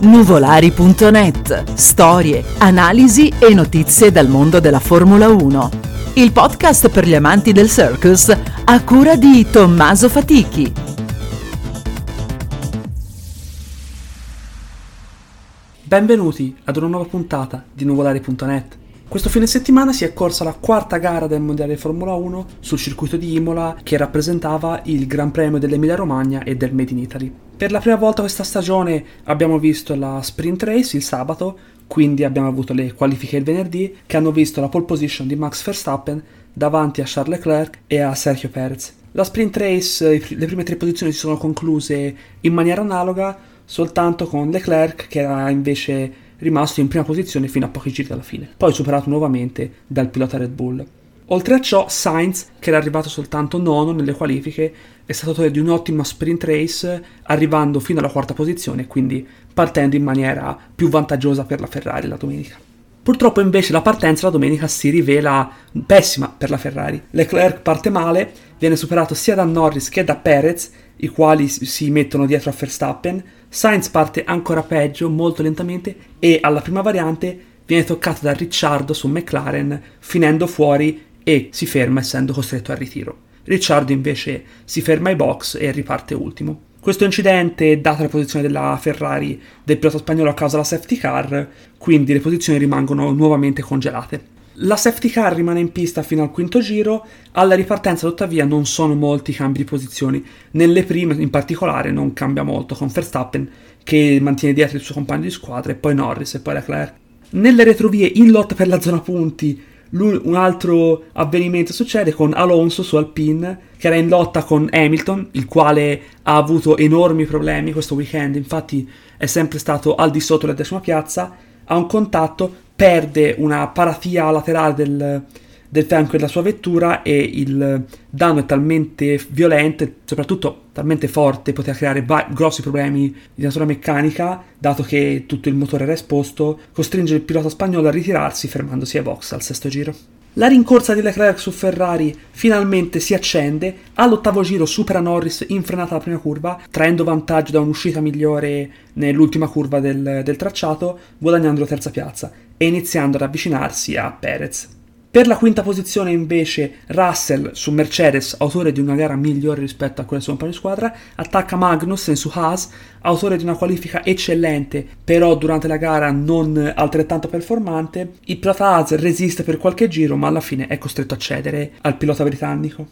Nuvolari.net. Storie, analisi e notizie dal mondo della Formula 1. Il podcast per gli amanti del circus a cura di Tommaso Fatichi. Benvenuti ad una nuova puntata di Nuvolari.net. Questo fine settimana si è corsa la quarta gara del Mondiale Formula 1 sul circuito di Imola che rappresentava il Gran Premio dell'Emilia Romagna e del Made in Italy. Per la prima volta questa stagione abbiamo visto la sprint race il sabato, quindi abbiamo avuto le qualifiche il venerdì che hanno visto la pole position di Max Verstappen davanti a Charles Leclerc e a Sergio Perez. La sprint race, le prime tre posizioni si sono concluse in maniera analoga, soltanto con Leclerc che era invece rimasto in prima posizione fino a pochi giri dalla fine, poi superato nuovamente dal pilota Red Bull. Oltre a ciò, Sainz, che era arrivato soltanto nono nelle qualifiche, è stato di un'ottima sprint race, arrivando fino alla quarta posizione, quindi partendo in maniera più vantaggiosa per la Ferrari la domenica. Purtroppo invece la partenza la domenica si rivela pessima per la Ferrari. Leclerc parte male, viene superato sia da Norris che da Perez, i quali si mettono dietro a Verstappen, Sainz parte ancora peggio, molto lentamente, e alla prima variante viene toccato da Ricciardo su McLaren, finendo fuori e si ferma essendo costretto al ritiro. Ricciardo invece si ferma ai box e riparte ultimo. Questo incidente, data la posizione della Ferrari del pilota spagnolo a causa della safety car, quindi le posizioni rimangono nuovamente congelate. La safety car rimane in pista fino al quinto giro, alla ripartenza tuttavia non sono molti cambi di posizioni, nelle prime in particolare non cambia molto con Verstappen che mantiene dietro il suo compagno di squadra e poi Norris e poi Leclerc. Nelle retrovie in lotta per la zona punti un altro avvenimento succede con Alonso su Alpine che era in lotta con Hamilton il quale ha avuto enormi problemi questo weekend. Infatti è sempre stato al di sotto della decima piazza ha un contatto perde una paratia laterale del, del fianco della sua vettura e il danno è talmente violento soprattutto talmente forte poteva creare va- grossi problemi di natura meccanica dato che tutto il motore era esposto costringe il pilota spagnolo a ritirarsi fermandosi ai box al sesto giro la rincorsa di Leclerc su Ferrari finalmente si accende, all'ottavo giro supera Norris in frenata alla prima curva, traendo vantaggio da un'uscita migliore nell'ultima curva del, del tracciato, guadagnando la terza piazza e iniziando ad avvicinarsi a Perez. Per la quinta posizione invece Russell su Mercedes, autore di una gara migliore rispetto a quella su compagno squadra, attacca Magnussen su Haas, autore di una qualifica eccellente, però durante la gara non altrettanto performante. Il pilota Haas resiste per qualche giro, ma alla fine è costretto a cedere al pilota britannico.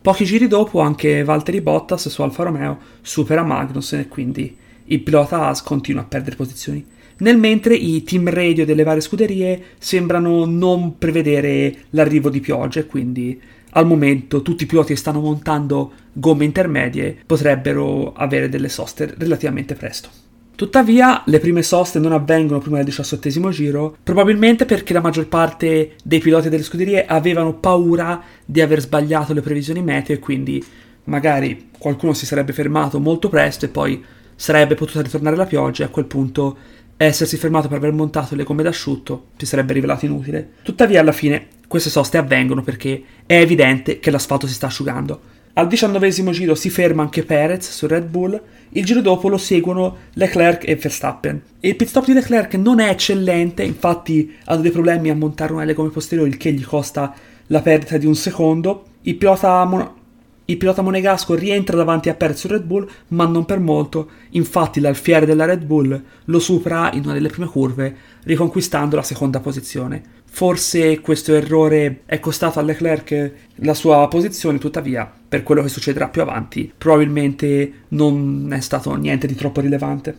Pochi giri dopo anche Valtteri Bottas su Alfa Romeo supera Magnussen e quindi il pilota Haas continua a perdere posizioni. Nel mentre i team radio delle varie scuderie sembrano non prevedere l'arrivo di piogge, quindi al momento tutti i piloti che stanno montando gomme intermedie potrebbero avere delle soste relativamente presto. Tuttavia, le prime soste non avvengono prima del diciassettesimo giro, probabilmente perché la maggior parte dei piloti delle scuderie avevano paura di aver sbagliato le previsioni meteo e quindi magari qualcuno si sarebbe fermato molto presto e poi sarebbe potuta ritornare la pioggia e a quel punto essersi fermato per aver montato le gomme d'asciutto si sarebbe rivelato inutile. Tuttavia, alla fine, queste soste avvengono perché è evidente che l'asfalto si sta asciugando. Al diciannovesimo giro si ferma anche Perez su Red Bull, il giro dopo lo seguono Leclerc e Verstappen. Il pit stop di Leclerc non è eccellente, infatti ha dei problemi a montare una delle gomme posteriori, il che gli costa la perdita di un secondo. Il pilota mon- il pilota monegasco rientra davanti a Perez Red Bull, ma non per molto, infatti l'alfiere della Red Bull lo supera in una delle prime curve, riconquistando la seconda posizione. Forse questo errore è costato a Leclerc la sua posizione, tuttavia, per quello che succederà più avanti, probabilmente non è stato niente di troppo rilevante.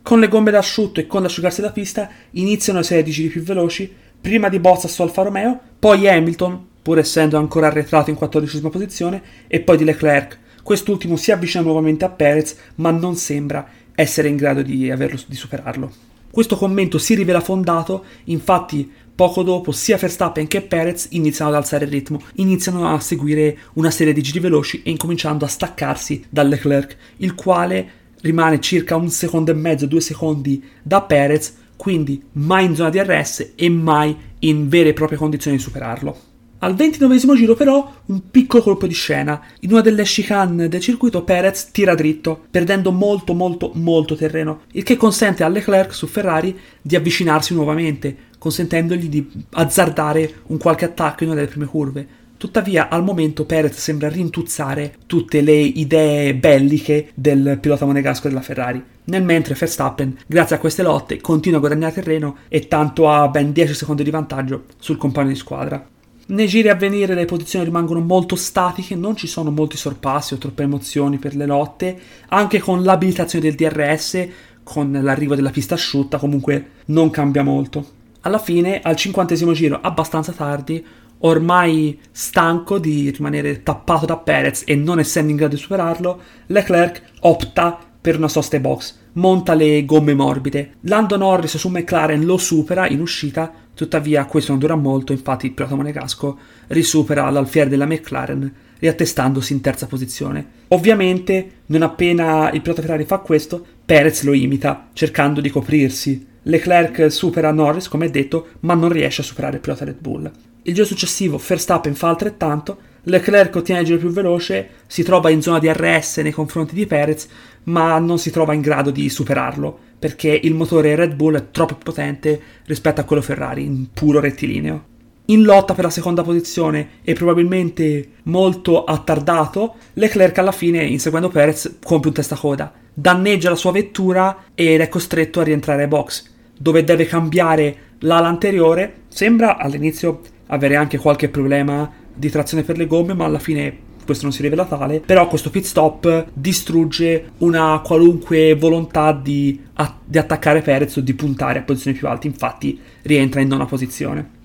Con le gomme d'asciutto e con l'asciugarsi la pista iniziano serie di giri più veloci, prima di Bottas su Alfa Romeo, poi Hamilton, pur essendo ancora arretrato in 14 posizione, e poi di Leclerc. Quest'ultimo si avvicina nuovamente a Perez, ma non sembra essere in grado di, averlo, di superarlo. Questo commento si rivela fondato, infatti poco dopo sia Verstappen che Perez iniziano ad alzare il ritmo, iniziano a seguire una serie di giri veloci e incominciando a staccarsi da Leclerc, il quale rimane circa un secondo e mezzo, due secondi da Perez, quindi mai in zona di RS e mai in vere e proprie condizioni di superarlo. Al 29 giro però un piccolo colpo di scena. In una delle chicane del circuito Perez tira dritto, perdendo molto molto molto terreno, il che consente a Leclerc su Ferrari di avvicinarsi nuovamente, consentendogli di azzardare un qualche attacco in una delle prime curve. Tuttavia, al momento Perez sembra rintuzzare tutte le idee belliche del pilota monegasco della Ferrari. Nel mentre Verstappen, grazie a queste lotte, continua a guadagnare terreno e tanto ha ben 10 secondi di vantaggio sul compagno di squadra. Nei giri a venire le posizioni rimangono molto statiche, non ci sono molti sorpassi o troppe emozioni per le lotte, anche con l'abilitazione del DRS, con l'arrivo della pista asciutta, comunque non cambia molto. Alla fine, al cinquantesimo giro, abbastanza tardi, ormai stanco di rimanere tappato da Perez e non essendo in grado di superarlo, Leclerc opta per una sosta box, monta le gomme morbide. Lando Norris su McLaren lo supera in uscita, tuttavia questo non dura molto, infatti il pilota monegasco risupera l'alfiere della McLaren riattestandosi in terza posizione. Ovviamente, non appena il pilota Ferrari fa questo, Perez lo imita, cercando di coprirsi. Leclerc supera Norris, come detto, ma non riesce a superare il pilota Red Bull. Il giro successivo Verstappen fa altrettanto, Leclerc ottiene il giro più veloce, si trova in zona di RS nei confronti di Perez, ma non si trova in grado di superarlo, perché il motore Red Bull è troppo potente rispetto a quello Ferrari, in puro rettilineo. In lotta per la seconda posizione e probabilmente molto attardato, Leclerc alla fine, inseguendo Perez, compie un testacoda, danneggia la sua vettura ed è costretto a rientrare ai box, dove deve cambiare l'ala anteriore. Sembra all'inizio avere anche qualche problema di trazione per le gomme, ma alla fine questo non si rivela tale, però questo pit stop distrugge una qualunque volontà di, a, di, attaccare Perez o di puntare a posizioni più alte, infatti rientra in nona posizione.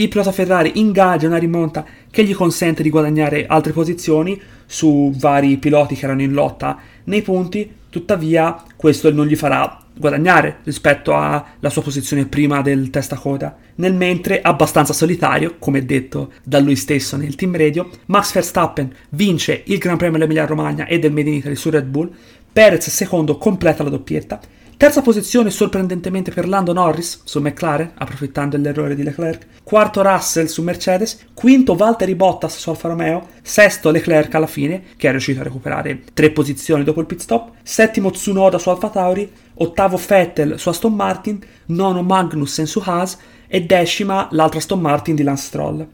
Il pilota Ferrari ingaggia una rimonta che gli consente di guadagnare altre posizioni su vari piloti che erano in lotta nei punti, tuttavia questo non gli farà guadagnare rispetto alla sua posizione prima del testacoda. Nel mentre, abbastanza solitario, come detto da lui stesso nel team radio, Max Verstappen vince il Gran Premio dell'Emilia Romagna e del Made in Italy su Red Bull, Perez secondo completa la doppietta, Terza posizione sorprendentemente per Lando Norris su McLaren, approfittando dell'errore di Leclerc. Quarto Russell su Mercedes. Quinto Valtteri Bottas su Alfa Romeo. Sesto Leclerc alla fine, che è riuscito a recuperare tre posizioni dopo il pit stop. Settimo Tsunoda su Alfa Tauri. Ottavo Vettel su Aston Martin. Nono Magnussen su Haas. E decima l'altra Aston Martin di Lance Stroll.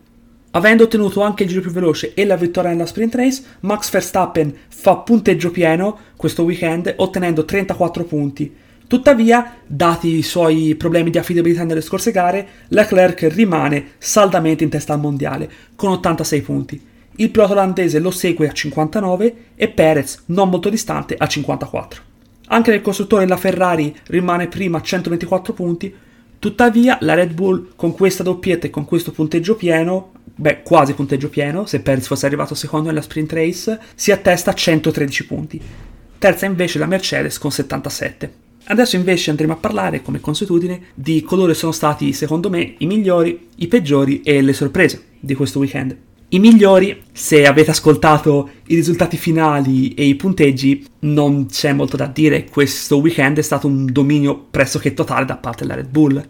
Avendo ottenuto anche il giro più veloce e la vittoria nella sprint race, Max Verstappen fa punteggio pieno questo weekend ottenendo 34 punti, Tuttavia, dati i suoi problemi di affidabilità nelle scorse gare, Leclerc rimane saldamente in testa al mondiale, con 86 punti. Il pilota olandese lo segue a 59 e Perez, non molto distante, a 54. Anche nel costruttore la Ferrari rimane prima a 124 punti, tuttavia la Red Bull con questa doppietta e con questo punteggio pieno, beh quasi punteggio pieno, se Perez fosse arrivato secondo nella sprint race, si attesta a 113 punti. Terza invece la Mercedes con 77. Adesso invece andremo a parlare, come consuetudine, di coloro che sono stati, secondo me, i migliori, i peggiori e le sorprese di questo weekend. I migliori, se avete ascoltato i risultati finali e i punteggi, non c'è molto da dire, questo weekend è stato un dominio pressoché totale da parte della Red Bull.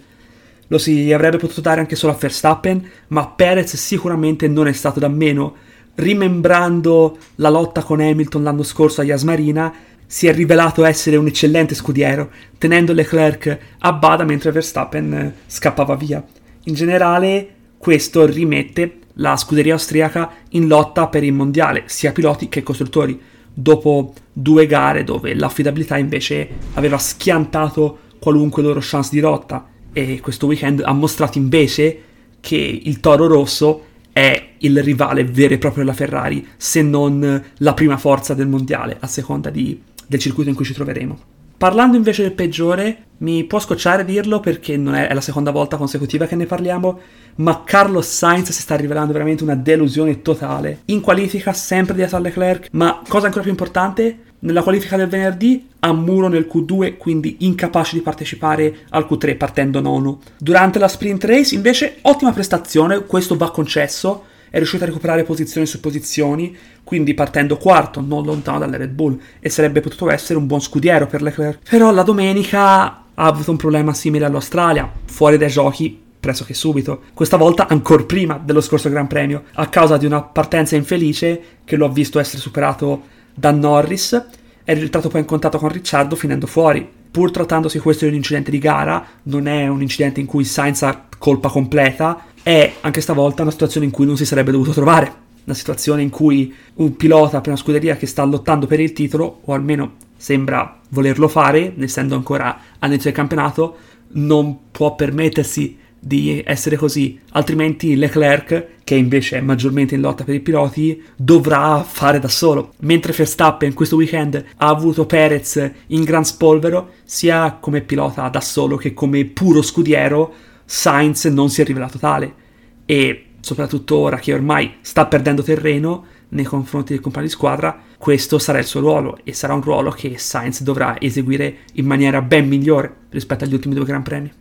Lo si avrebbe potuto dare anche solo a Verstappen, ma Perez sicuramente non è stato da meno. Rimembrando la lotta con Hamilton l'anno scorso a Yas Marina, si è rivelato essere un eccellente scudiero, tenendo Leclerc a bada mentre Verstappen eh, scappava via. In generale, questo rimette la scuderia austriaca in lotta per il mondiale, sia piloti che costruttori, dopo due gare dove l'affidabilità invece aveva schiantato qualunque loro chance di lotta e questo weekend ha mostrato invece che il Toro Rosso è il rivale vero e proprio della Ferrari, se non la prima forza del mondiale, a seconda di del circuito in cui ci troveremo. Parlando invece del peggiore, mi può scocciare dirlo perché non è, è, la seconda volta consecutiva che ne parliamo, ma Carlos Sainz si sta rivelando veramente una delusione totale. In qualifica sempre dietro a Leclerc, ma cosa ancora più importante, nella qualifica del venerdì a muro nel Q2, quindi incapace di partecipare al Q3 partendo nono. Durante la sprint race invece ottima prestazione, questo va concesso, è riuscito a recuperare posizioni su posizioni, quindi partendo quarto, non lontano dalle Red Bull, e sarebbe potuto essere un buon scudiero per Leclerc. Però la domenica ha avuto un problema simile all'Australia, fuori dai giochi pressoché subito, questa volta ancora prima dello scorso Gran Premio, a causa di una partenza infelice che lo ha visto essere superato da Norris, è rientrato poi in contatto con Ricciardo finendo fuori. Pur trattandosi questo di un incidente di gara, non è un incidente in cui Sainz ha colpa completa, è anche stavolta una situazione in cui non si sarebbe dovuto trovare. Una situazione in cui un pilota per una scuderia che sta lottando per il titolo, o almeno sembra volerlo fare, essendo ancora all'inizio del campionato, non può permettersi di essere così, altrimenti Leclerc, che invece è maggiormente in lotta per i piloti, dovrà fare da solo. Mentre Verstappen questo weekend ha avuto Perez in gran spolvero, sia come pilota da solo che come puro scudiero, Sainz non si è rivelato tale. E soprattutto ora che ormai sta perdendo terreno nei confronti del compagno di squadra, questo sarà il suo ruolo e sarà un ruolo che Sainz dovrà eseguire in maniera ben migliore rispetto agli ultimi due Gran Premi.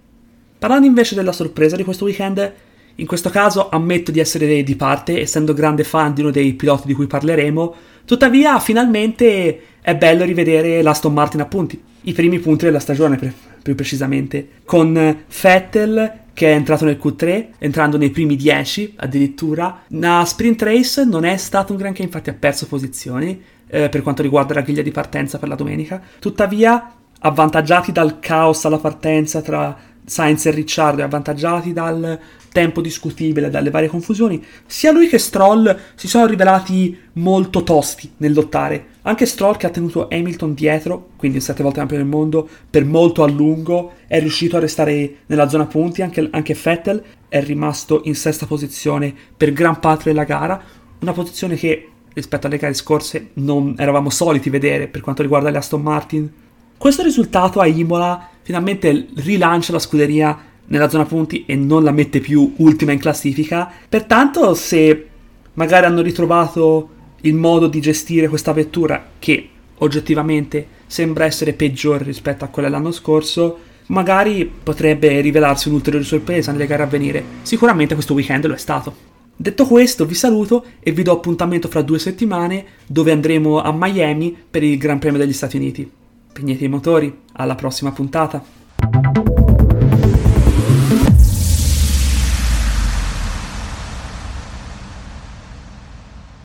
Parlando invece della sorpresa di questo weekend, in questo caso ammetto di essere di parte, essendo grande fan di uno dei piloti di cui parleremo, tuttavia finalmente è bello rivedere l'Aston Martin a punti, i primi punti della stagione più precisamente, con Vettel che è entrato nel Q3, entrando nei primi 10 addirittura. La sprint race non è stato un granché, infatti ha perso posizioni eh, per quanto riguarda la griglia di partenza per la domenica, tuttavia avvantaggiati dal caos alla partenza tra Sainz e Ricciardo avvantaggiati dal tempo discutibile, dalle varie confusioni, sia lui che Stroll si sono rivelati molto tosti nel lottare. Anche Stroll che ha tenuto Hamilton dietro, quindi sette volte campione del mondo, per molto a lungo, è riuscito a restare nella zona punti, anche, anche Vettel è rimasto in sesta posizione per gran parte della gara, una posizione che rispetto alle gare scorse non eravamo soliti vedere per quanto riguarda le Aston Martin. Questo risultato a Imola finalmente rilancia la scuderia nella zona punti e non la mette più ultima in classifica. Pertanto, se magari hanno ritrovato il modo di gestire questa vettura, che oggettivamente sembra essere peggiore rispetto a quella dell'anno scorso, magari potrebbe rivelarsi un'ulteriore sorpresa nelle gare a venire. Sicuramente questo weekend lo è stato. Detto questo, vi saluto e vi do appuntamento fra due settimane dove andremo a Miami per il Gran Premio degli Stati Uniti. Spegnete i motori, alla prossima puntata!